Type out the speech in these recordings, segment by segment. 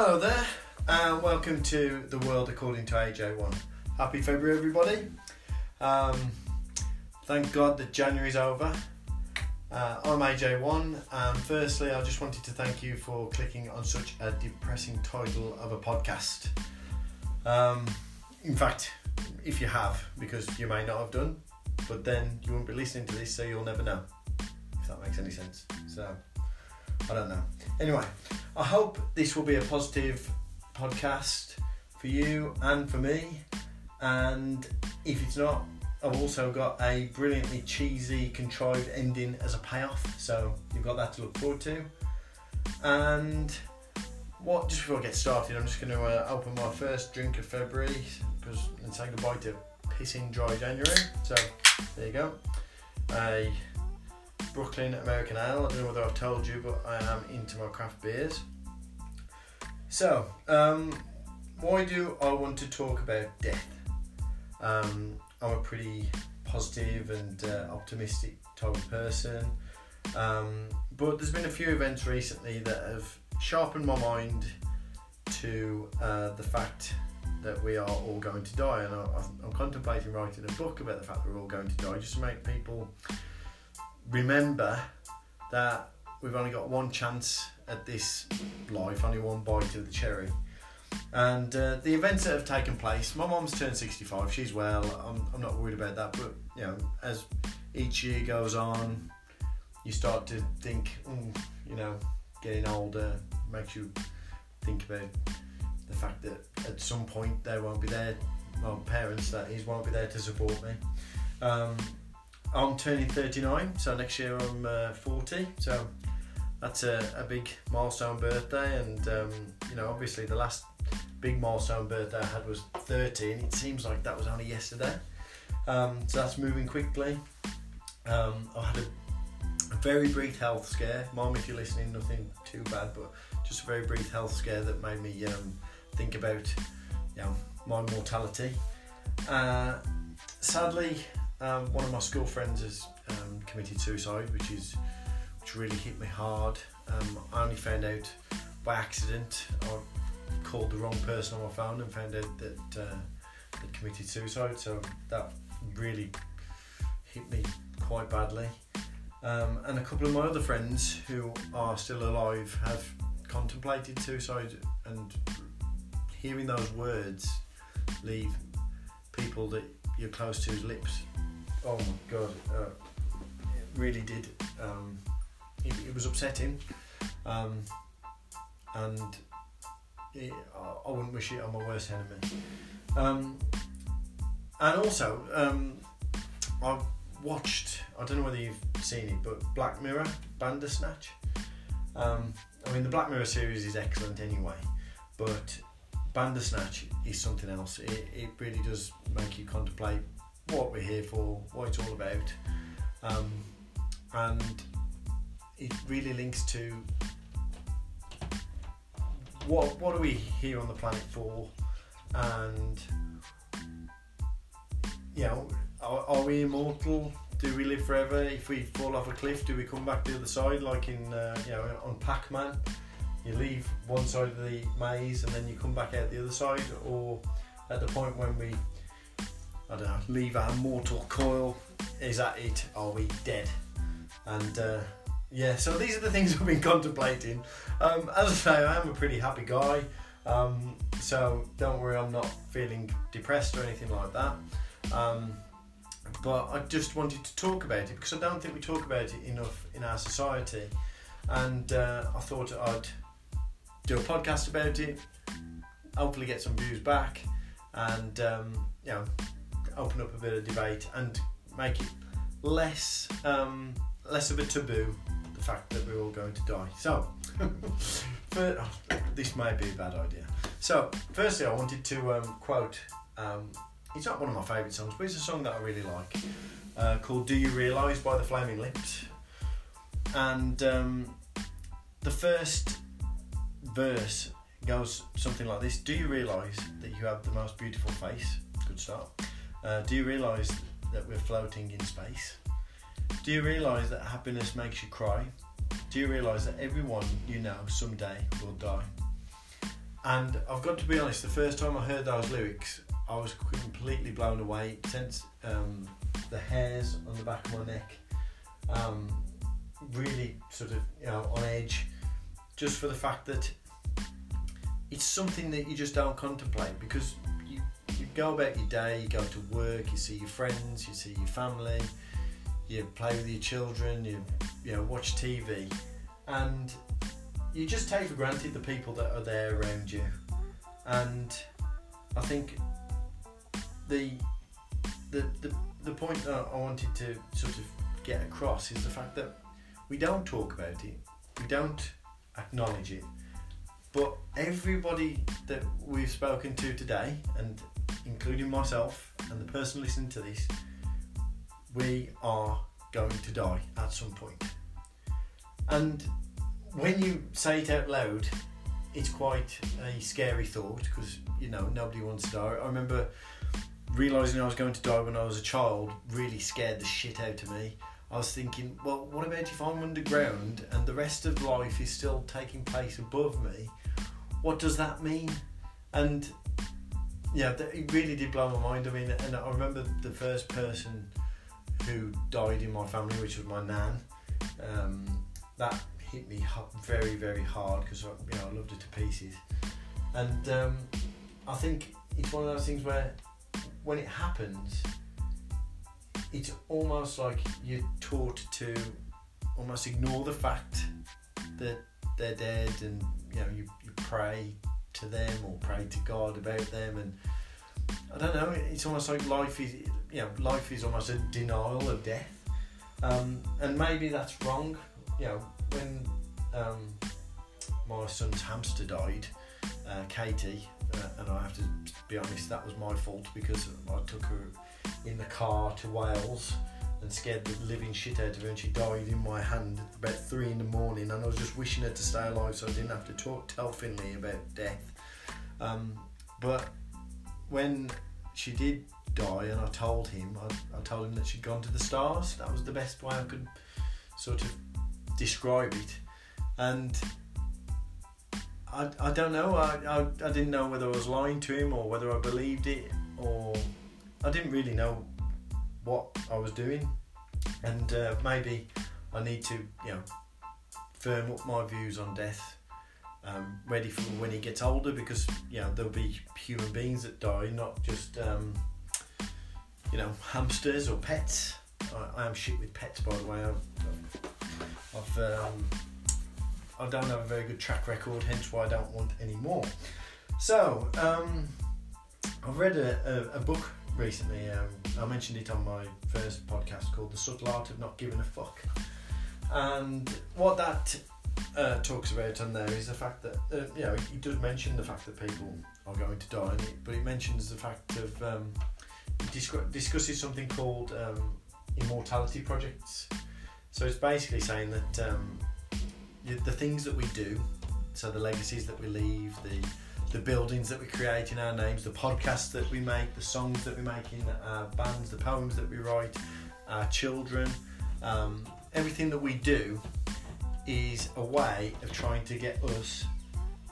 Hello there, and welcome to the world according to AJ1. Happy February, everybody. Um, thank God that January's over. Uh, I'm AJ1, and firstly, I just wanted to thank you for clicking on such a depressing title of a podcast. Um, in fact, if you have, because you may not have done, but then you won't be listening to this, so you'll never know. If that makes any sense. So, I don't know. Anyway, I hope this will be a positive podcast for you and for me. And if it's not, I've also got a brilliantly cheesy, contrived ending as a payoff. So you've got that to look forward to. And what? Just before I get started, I'm just going to uh, open my first drink of February because and say goodbye to pissing dry January. So there you go. A Brooklyn American Ale. I don't know whether I've told you, but I am into my craft beers. So, um, why do I want to talk about death? Um, I'm a pretty positive and uh, optimistic type of person, um, but there's been a few events recently that have sharpened my mind to uh, the fact that we are all going to die, and I, I'm contemplating writing a book about the fact that we're all going to die, just to make people remember that we've only got one chance at this life, only one bite of the cherry. And uh, the events that have taken place, my mom's turned 65, she's well, I'm, I'm not worried about that, but you know, as each year goes on, you start to think, mm, you know, getting older makes you think about the fact that at some point they won't be there, my parents that is won't be there to support me. Um, I'm turning 39, so next year I'm uh, 40. So that's a, a big milestone birthday, and um, you know, obviously the last big milestone birthday I had was 30, and it seems like that was only yesterday. Um, so that's moving quickly. Um, I had a, a, very brief health scare. Mom, if you're listening, nothing too bad, but just a very brief health scare that made me um, think about, you know, my mortality. Uh, sadly, um, one of my school friends has um, committed suicide, which is which really hit me hard. Um, I only found out by accident. I called the wrong person on my phone and found out that uh, they committed suicide. So that really hit me quite badly. Um, and a couple of my other friends who are still alive have contemplated suicide, and hearing those words leave people that you're close to's lips oh my god, uh, it really did. Um, it, it, was upsetting, um, and it, I, I, wouldn't wish it on my worst enemy. Um, and also, um, I watched. I don't know whether you've seen it, but Black Mirror, Bandersnatch. Um, I mean, the Black Mirror series is excellent anyway, but Bandersnatch is something else. It, it really does make you contemplate what we're here for, what it's all about, um, and it really links to what what are we here on the planet for, and you know, are, are we immortal? Do we live forever? If we fall off a cliff, do we come back the other side, like in uh, you know on Pac-Man? You leave one side of the maze and then you come back out the other side, or at the point when we I don't know, leave our mortal coil. Is that it? Are we dead? And uh, yeah, so these are the things I've been contemplating. Um, as I say, I am a pretty happy guy, um, so don't worry, I'm not feeling depressed or anything like that. Um, but I just wanted to talk about it because I don't think we talk about it enough in our society, and uh, I thought I'd do a podcast about it, hopefully get some views back, and um, you know open up a bit of debate and make it less um, less of a taboo the fact that we're all going to die. So, for, oh, this may be a bad idea. So, firstly, I wanted to um, quote. Um, it's not one of my favourite songs, but it's a song that I really like, uh, called "Do You Realise" by the Flaming Lips, and um, the first verse goes something like this: "Do you realise that you have the most beautiful face?" Good start. Uh, do you realise that we're floating in space? Do you realise that happiness makes you cry? Do you realise that everyone you know someday will die? and I've got to be honest, the first time I heard those lyrics, I was completely blown away. Since um, the hairs on the back of my neck, um, really sort of you know on edge, just for the fact that it's something that you just don't contemplate because go about your day, you go to work, you see your friends, you see your family, you play with your children, you you know watch TV, and you just take for granted the people that are there around you, and I think the the the, the point that I wanted to sort of get across is the fact that we don't talk about it, we don't acknowledge it, but everybody that we've spoken to today, and including myself and the person listening to this, we are going to die at some point. And when you say it out loud, it's quite a scary thought because you know nobody wants to die. I remember realizing I was going to die when I was a child really scared the shit out of me. I was thinking, well, what about if I'm underground and the rest of life is still taking place above me? What does that mean? And yeah, it really did blow my mind. I mean, and I remember the first person who died in my family, which was my nan. Um, that hit me very, very hard because you know I loved her to pieces. And um, I think it's one of those things where when it happens, it's almost like you're taught to almost ignore the fact that they're dead, and you know you, you pray to them or pray to God about them, and I don't know. It's almost like life is you know life is almost a denial of death, um, and maybe that's wrong. You know when um, my son's hamster died, uh, Katie, uh, and I have to be honest, that was my fault because I took her in the car to Wales and scared the living shit out of her, and she died in my hand about three in the morning. And I was just wishing her to stay alive so I didn't have to talk tell Finley about death. Um, but when she did die, and I told him, I, I told him that she'd gone to the stars. That was the best way I could sort of describe it. And I, I don't know. I, I, I didn't know whether I was lying to him or whether I believed it or I didn't really know what I was doing. And uh, maybe I need to, you know, firm up my views on death, um, ready for when he gets older because, you know, there'll be human beings that die, not just, um, you know, hamsters or pets. I, I, am shit with pets, by the way. I've, I've um, I don't have a very good track record, hence why I don't want any more. So, um, I've read a, a, a book recently. Um, I mentioned it on my first podcast called The Subtle Art of Not Giving a Fuck. And what that uh, talks about on there is the fact that, uh, you know, he does mention the fact that people are going to die, but he mentions the fact of, um, discusses something called um, immortality projects. So it's basically saying that um, the things that we do, so the legacies that we leave, the the buildings that we create in our names, the podcasts that we make, the songs that we make in our bands, the poems that we write, our children, um, everything that we do is a way of trying to get us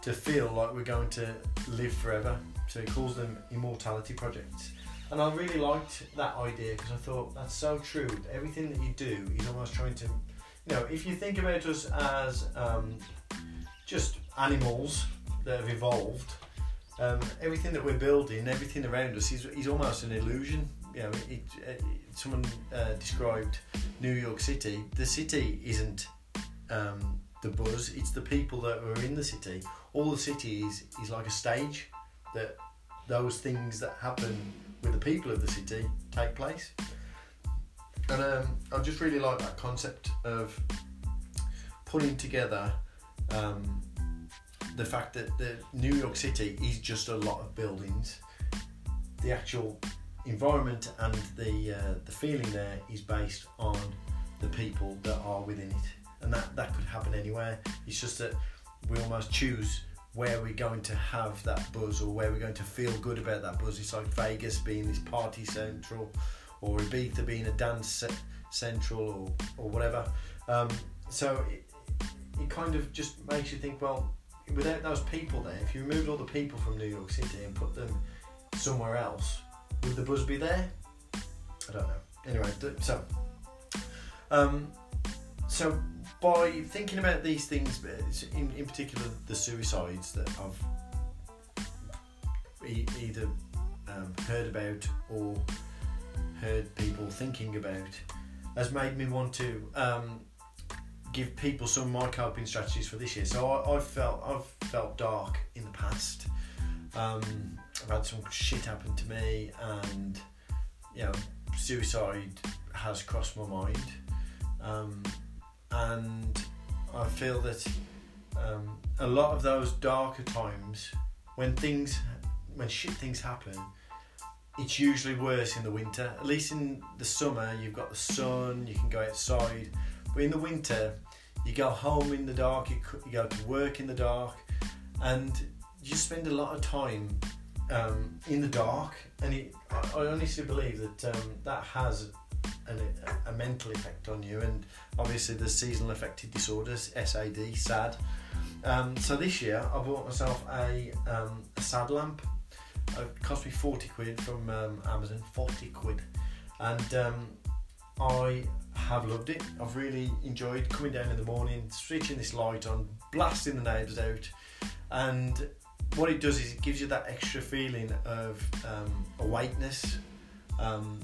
to feel like we're going to live forever. So he calls them immortality projects. And I really liked that idea because I thought that's so true. Everything that you do is almost trying to you know, if you think about us as um, just animals that have evolved, um, everything that we're building, everything around us is, is almost an illusion. You know, it, it, someone uh, described New York City. The city isn't um, the buzz; it's the people that are in the city. All the city is is like a stage that those things that happen with the people of the city take place. And um, I just really like that concept of putting together um, the fact that the New York City is just a lot of buildings. The actual environment and the uh, the feeling there is based on the people that are within it, and that that could happen anywhere. It's just that we almost choose where we're going to have that buzz or where we're going to feel good about that buzz. It's like Vegas being this party central, or Ibiza being a dance central or, or whatever. Um, so it, it kind of just makes you think, well, without those people there, if you removed all the people from New York City and put them somewhere else, would the buzz be there? I don't know. Anyway, so um, so by thinking about these things, uh, in, in particular the suicides that I've e- either um, heard about or heard people thinking about, has made me want to um, give people some of my coping strategies for this year. So I, I've felt I've felt dark in the past. Um, I've had some shit happen to me, and you know, suicide has crossed my mind. Um, and I feel that um, a lot of those darker times, when things, when shit things happen, it's usually worse in the winter. At least in the summer, you've got the sun, you can go outside. But in the winter, you go home in the dark, you, you go to work in the dark, and you spend a lot of time um, in the dark. And it, I, I honestly believe that um, that has an, a, mental effect on you. And obviously, the seasonal affective disorders, SAD, SAD. Um, so this year, I bought myself a, um, a SAD lamp. It cost me 40 quid from um, Amazon, 40 quid. And um, I have loved it. I've really enjoyed coming down in the morning, switching this light on, blasting the neighbours out, and what it does is it gives you that extra feeling of um, awakeness. Um,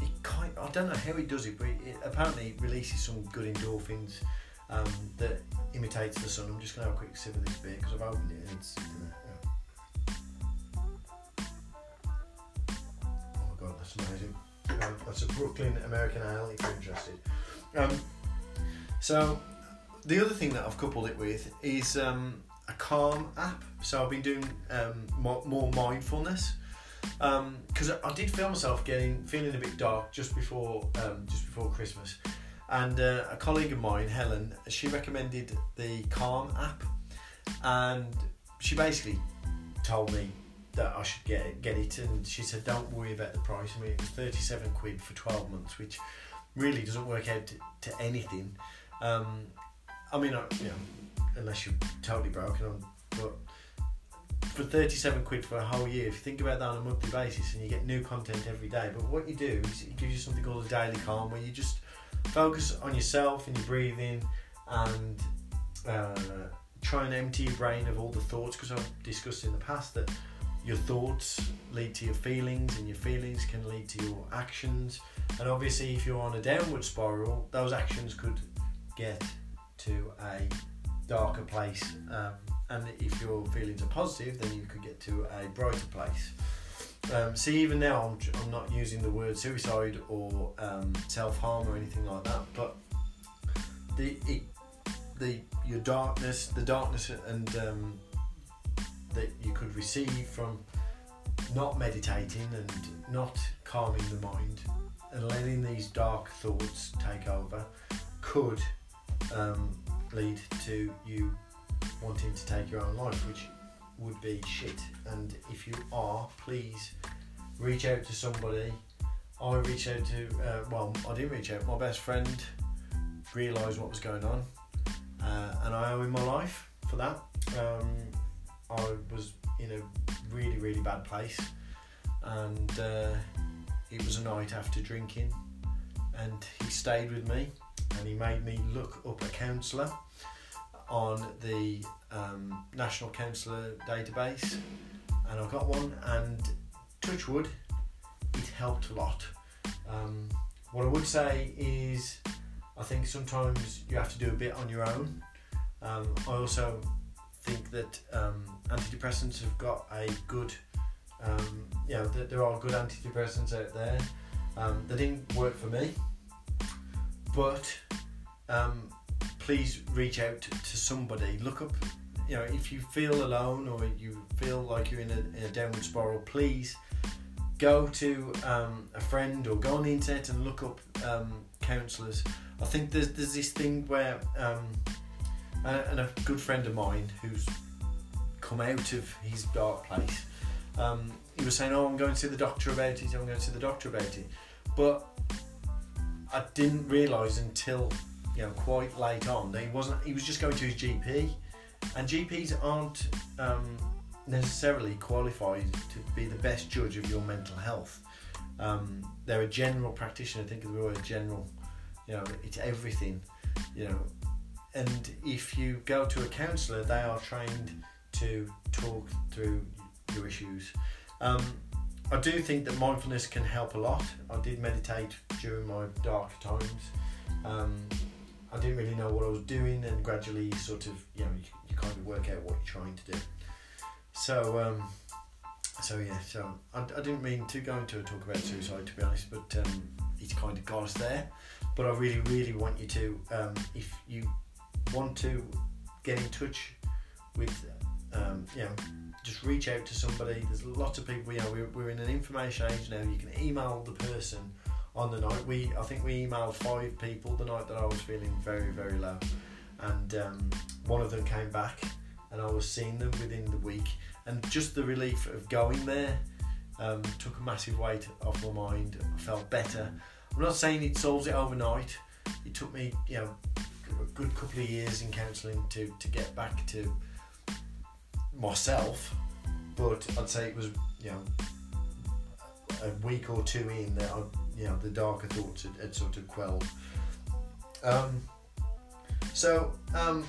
it kind, I don't know how it does it, but it, it apparently releases some good endorphins um, that imitates the sun. I'm just going to have a quick sip of this beer because I've opened it and it's Oh my god, that's amazing. Um, that's a Brooklyn American Ale if you're interested. Um, so, the other thing that I've coupled it with is um, a Calm app. So, I've been doing um, more, more mindfulness because I did feel myself getting feeling a bit dark just before um, just before Christmas, and uh, a colleague of mine, Helen, she recommended the Calm app, and she basically told me that I should get get it, and she said, "Don't worry about the price." I mean, it was thirty-seven quid for twelve months, which really doesn't work out to, to anything. Um, I mean, I, you know, unless you're totally broken, on, but for thirty-seven quid for a whole year, if you think about that on a monthly basis, and you get new content every day, but what you do is it gives you something called a daily calm, where you just focus on yourself and your breathing, and uh, try and empty your brain of all the thoughts, because I've discussed in the past that your thoughts lead to your feelings and your feelings can lead to your actions. And obviously if you're on a downward spiral those actions could get to a darker place. Um, and if your feelings are positive then you could get to a brighter place. Um, see even now I'm, I'm not using the word suicide or um, self-harm or anything like that but the it, the your darkness the darkness and um, that you could receive from not meditating and not calming the mind and letting these dark thoughts take over could um, lead to you wanting to take your own life, which would be shit. And if you are, please reach out to somebody. I reached out to, uh, well, I didn't reach out, my best friend realised what was going on, uh, and I owe him my life for that. Um, I was in a really, really bad place, and uh, it was a night after drinking, and he stayed with me, and he made me look up a counsellor on the um, National Counsellor database, and I got one, and touchwood, it helped a lot. Um, what I would say is, I think sometimes you have to do a bit on your own. Um, I also think that um, antidepressants have got a good, um, you know, th- there are good antidepressants out there. Um, they didn't work for me, but um, please reach out to, to somebody. Look up, you know, if you feel alone or you feel like you're in a, in a downward spiral, please go to um, a friend or go on the internet and look up um, counsellors. I think there's there's this thing where um, and a good friend of mine who's come out of his dark place. Um, he was saying, "Oh, I'm going to see the doctor about it. I'm going to see the doctor about it," but I didn't realise until you know quite late on that he wasn't. He was just going to his GP, and GPs aren't um, necessarily qualified to be the best judge of your mental health. Um, they're a general practitioner. I think of the word general. You know, it's everything. You know, and if you go to a counsellor, they are trained to talk through your issues. Um, I do think that mindfulness can help a lot. I did meditate during my dark times. Um, I didn't really know what I was doing, and gradually, sort of, you know, you, you kind of work out what you're trying to do. So, um, so yeah, so I, I didn't mean to go into a talk about suicide, to be honest, but um, it's kind of got us there. But I really, really want you to, um, if you want to get in touch with, um, you know, just reach out to somebody. There's lots of people. You know, we're, we're in an information age now. You can email the person on the night. We I think we emailed five people the night that I was feeling very very low, and um, one of them came back, and I was seeing them within the week, and just the relief of going there um, took a massive weight off my mind. I felt better. I'm not saying it solves it overnight. It took me you know good couple of years in counselling to to get back to myself, but I'd say it was you know a week or two in that you know the darker thoughts had, had sort of quelled. Um, so um,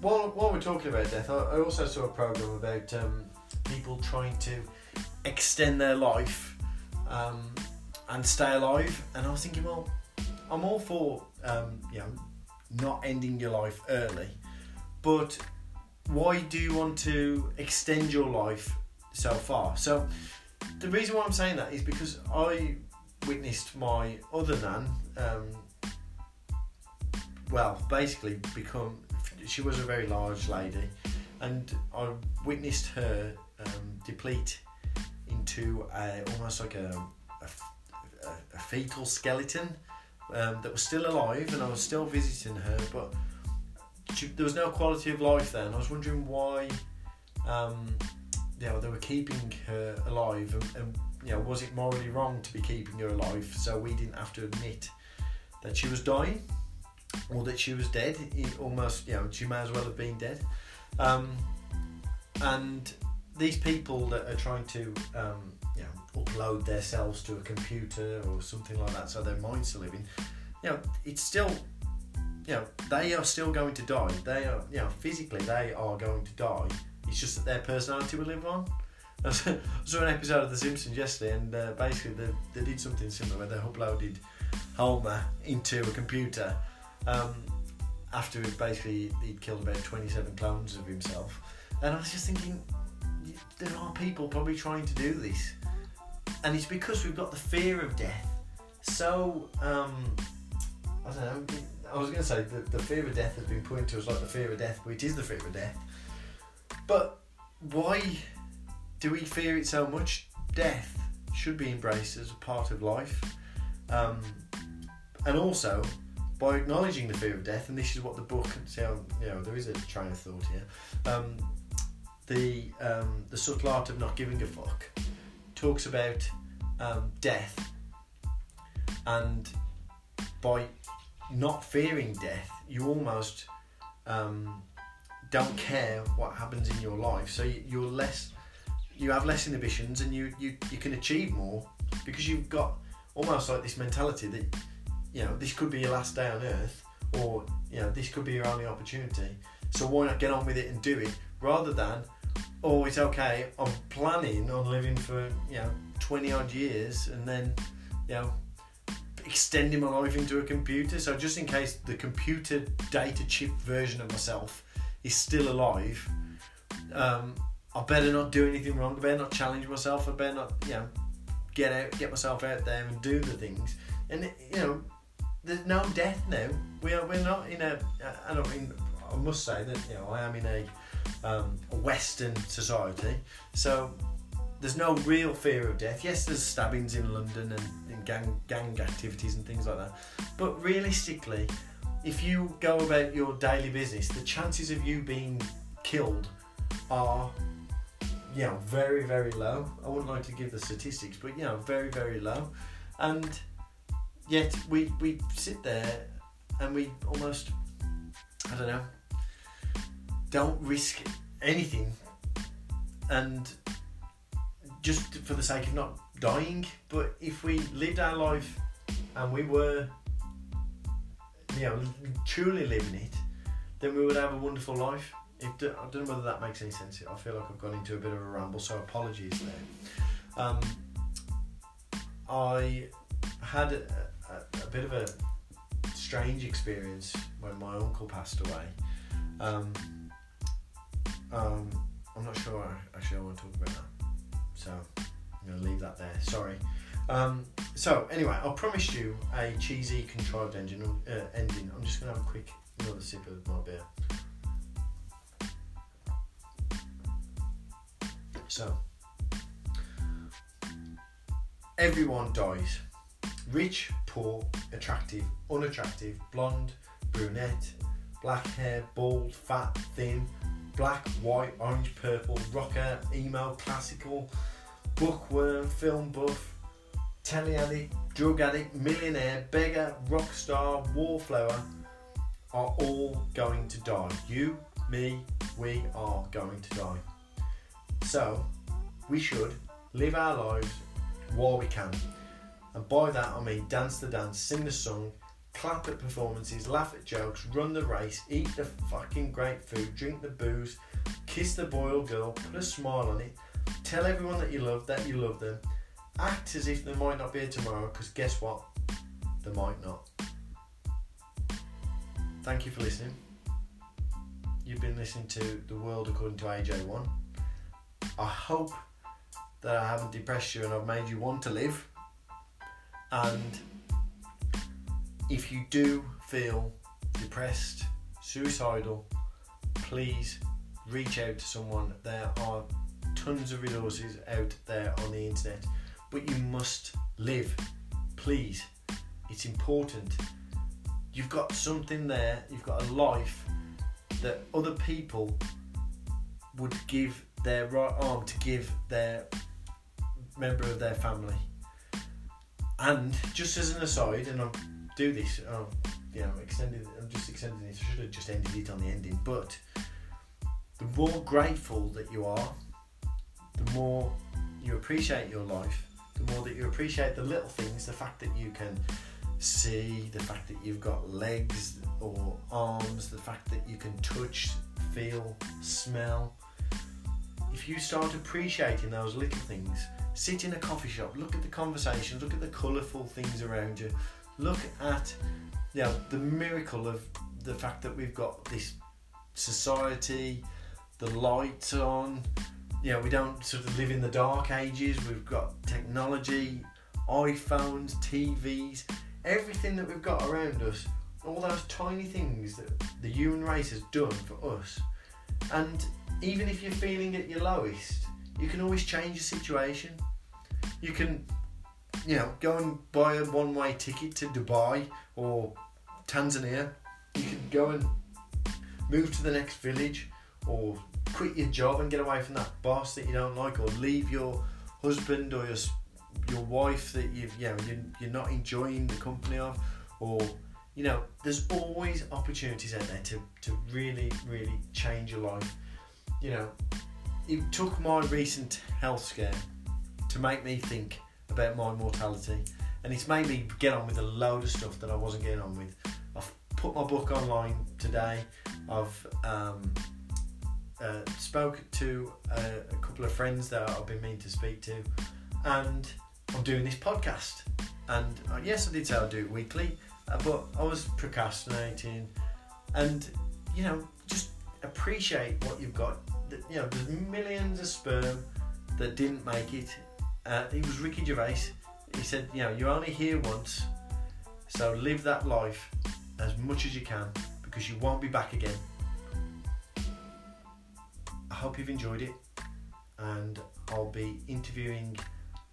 while while we're talking about death, I, I also saw a program about um, people trying to extend their life um, and stay alive, and I was thinking, well, I'm all for um, you know not ending your life early, but why do you want to extend your life so far? So the reason why I'm saying that is because I witnessed my other nan, um, well, basically become. She was a very large lady, and I witnessed her um, deplete into a, almost like a, a, a fetal skeleton um, that was still alive, and I was still visiting her, but she, there was no quality of life there, and I was wondering why. Um, you know, they were keeping her alive, and, and you know, was it morally wrong to be keeping her alive? So we didn't have to admit that she was dying or that she was dead. It almost, you know, she may as well have been dead. Um, and these people that are trying to, um, upload themselves to a computer or something like that, so their minds are living. You know, it's still you know, they are still going to die. They are, you know, physically they are going to die. It's just that their personality will live on. I saw an episode of The Simpsons yesterday, and uh, basically they, they did something similar where they uploaded Homer into a computer um, after basically he'd killed about 27 clones of himself. And I was just thinking, there are people probably trying to do this, and it's because we've got the fear of death. So um, I don't know. I was going to say the, the fear of death has been put into us like the fear of death, which is the fear of death. But why do we fear it so much? Death should be embraced as a part of life. Um, and also, by acknowledging the fear of death, and this is what the book, see how, you know, there is a train of thought here. Um, the, um, the subtle art of not giving a fuck talks about um, death and by not fearing death, you almost um, don't care what happens in your life. So you're less, you have less inhibitions, and you you you can achieve more because you've got almost like this mentality that you know this could be your last day on earth, or you know this could be your only opportunity. So why not get on with it and do it rather than oh it's okay I'm planning on living for you know 20 odd years and then you know extending my life into a computer. So just in case the computer data chip version of myself is still alive, um, I better not do anything wrong. I better not challenge myself. I better not, you know, get out, get myself out there and do the things. And you know, there's no death now. We are, we're not in a. I don't mean. I must say that you know I am in a, um, a Western society, so there's no real fear of death. Yes, there's stabbings in London and, and gang gang activities and things like that. But realistically, if you go about your daily business, the chances of you being killed are you know very very low. I wouldn't like to give the statistics, but you know very very low. And yet we we sit there and we almost I don't know don't risk anything and just for the sake of not dying. But if we lived our life and we were, you know, truly living it, then we would have a wonderful life. If, I don't know whether that makes any sense. I feel like I've gone into a bit of a ramble, so apologies there. Um, I had a, a, a, bit of a strange experience when my uncle passed away. Um, um, I'm not sure actually I want to talk about that. So I'm going to leave that there. Sorry. Um, so anyway, I promised you a cheesy contrived engine uh, ending. I'm just going to have a quick another sip of my beer. So everyone dies. Rich, poor, attractive, unattractive, blonde, brunette, black hair, bald, fat, thin, black, white, orange, purple, rocker, emo, classical, bookworm, film buff, telly addict, drug addict, millionaire, beggar, rock star, wallflower are all going to die. You, me, we are going to die. So, we should live our lives while we can. And by that I mean dance the dance, sing the song, clap at performances, laugh at jokes, run the race, eat the fucking great food, drink the booze, kiss the boy or girl, put a smile on it, tell everyone that you love that you love them, act as if there might not be a tomorrow because guess what? There might not. Thank you for listening. You've been listening to The World According to AJ1. I hope that I haven't depressed you and I've made you want to live. And if you do feel depressed, suicidal, please reach out to someone. There are tons of resources out there on the internet, but you must live. Please, it's important. You've got something there, you've got a life that other people would give their right arm to give their member of their family. And just as an aside, and I'll do this. Oh, you know, extended. I'm just extending this. I should have just ended it on the ending. But the more grateful that you are, the more you appreciate your life. The more that you appreciate the little things, the fact that you can see, the fact that you've got legs or arms, the fact that you can touch, feel, smell. If you start appreciating those little things, sit in a coffee shop, look at the conversations, look at the colourful things around you, look at you know, the miracle of the fact that we've got this society, the lights on. You know, we don't sort of live in the dark ages. We've got technology, iPhones, TVs, everything that we've got around us. All those tiny things that the human race has done for us. And even if you're feeling at your lowest, you can always change the situation. You can you know, go and buy a one way ticket to Dubai or Tanzania. You can go and move to the next village or quit your job and get away from that boss that you don't like or leave your husband or your your wife that you you know you're, you're not enjoying the company of or you know there's always opportunities out there to, to really really change your life you know it took my recent health scare to make me think about my mortality, and it's made me get on with a load of stuff that I wasn't getting on with. I've put my book online today. I've um, uh, spoke to a, a, couple of friends that I've been meaning to speak to, and I'm doing this podcast. And uh, yes, I did say I'd do it weekly, uh, but I was procrastinating, and you know, just appreciate what you've got. You know, there's millions of sperm that didn't make it uh, it was Ricky Gervais. He said, you know, you're only here once, so live that life as much as you can because you won't be back again. I hope you've enjoyed it, and I'll be interviewing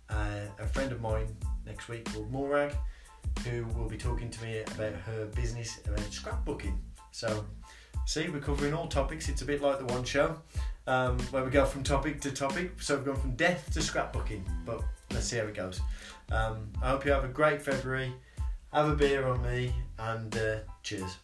uh, a friend of mine next week called Morag, who will be talking to me about her business about scrapbooking. So, see, we're covering all topics. It's a bit like the one show um, where we go from topic to topic. So we've gone from death to scrapbooking, but let's see how it goes. Um, I hope you have a great February. Have a beer on me, and uh, cheers.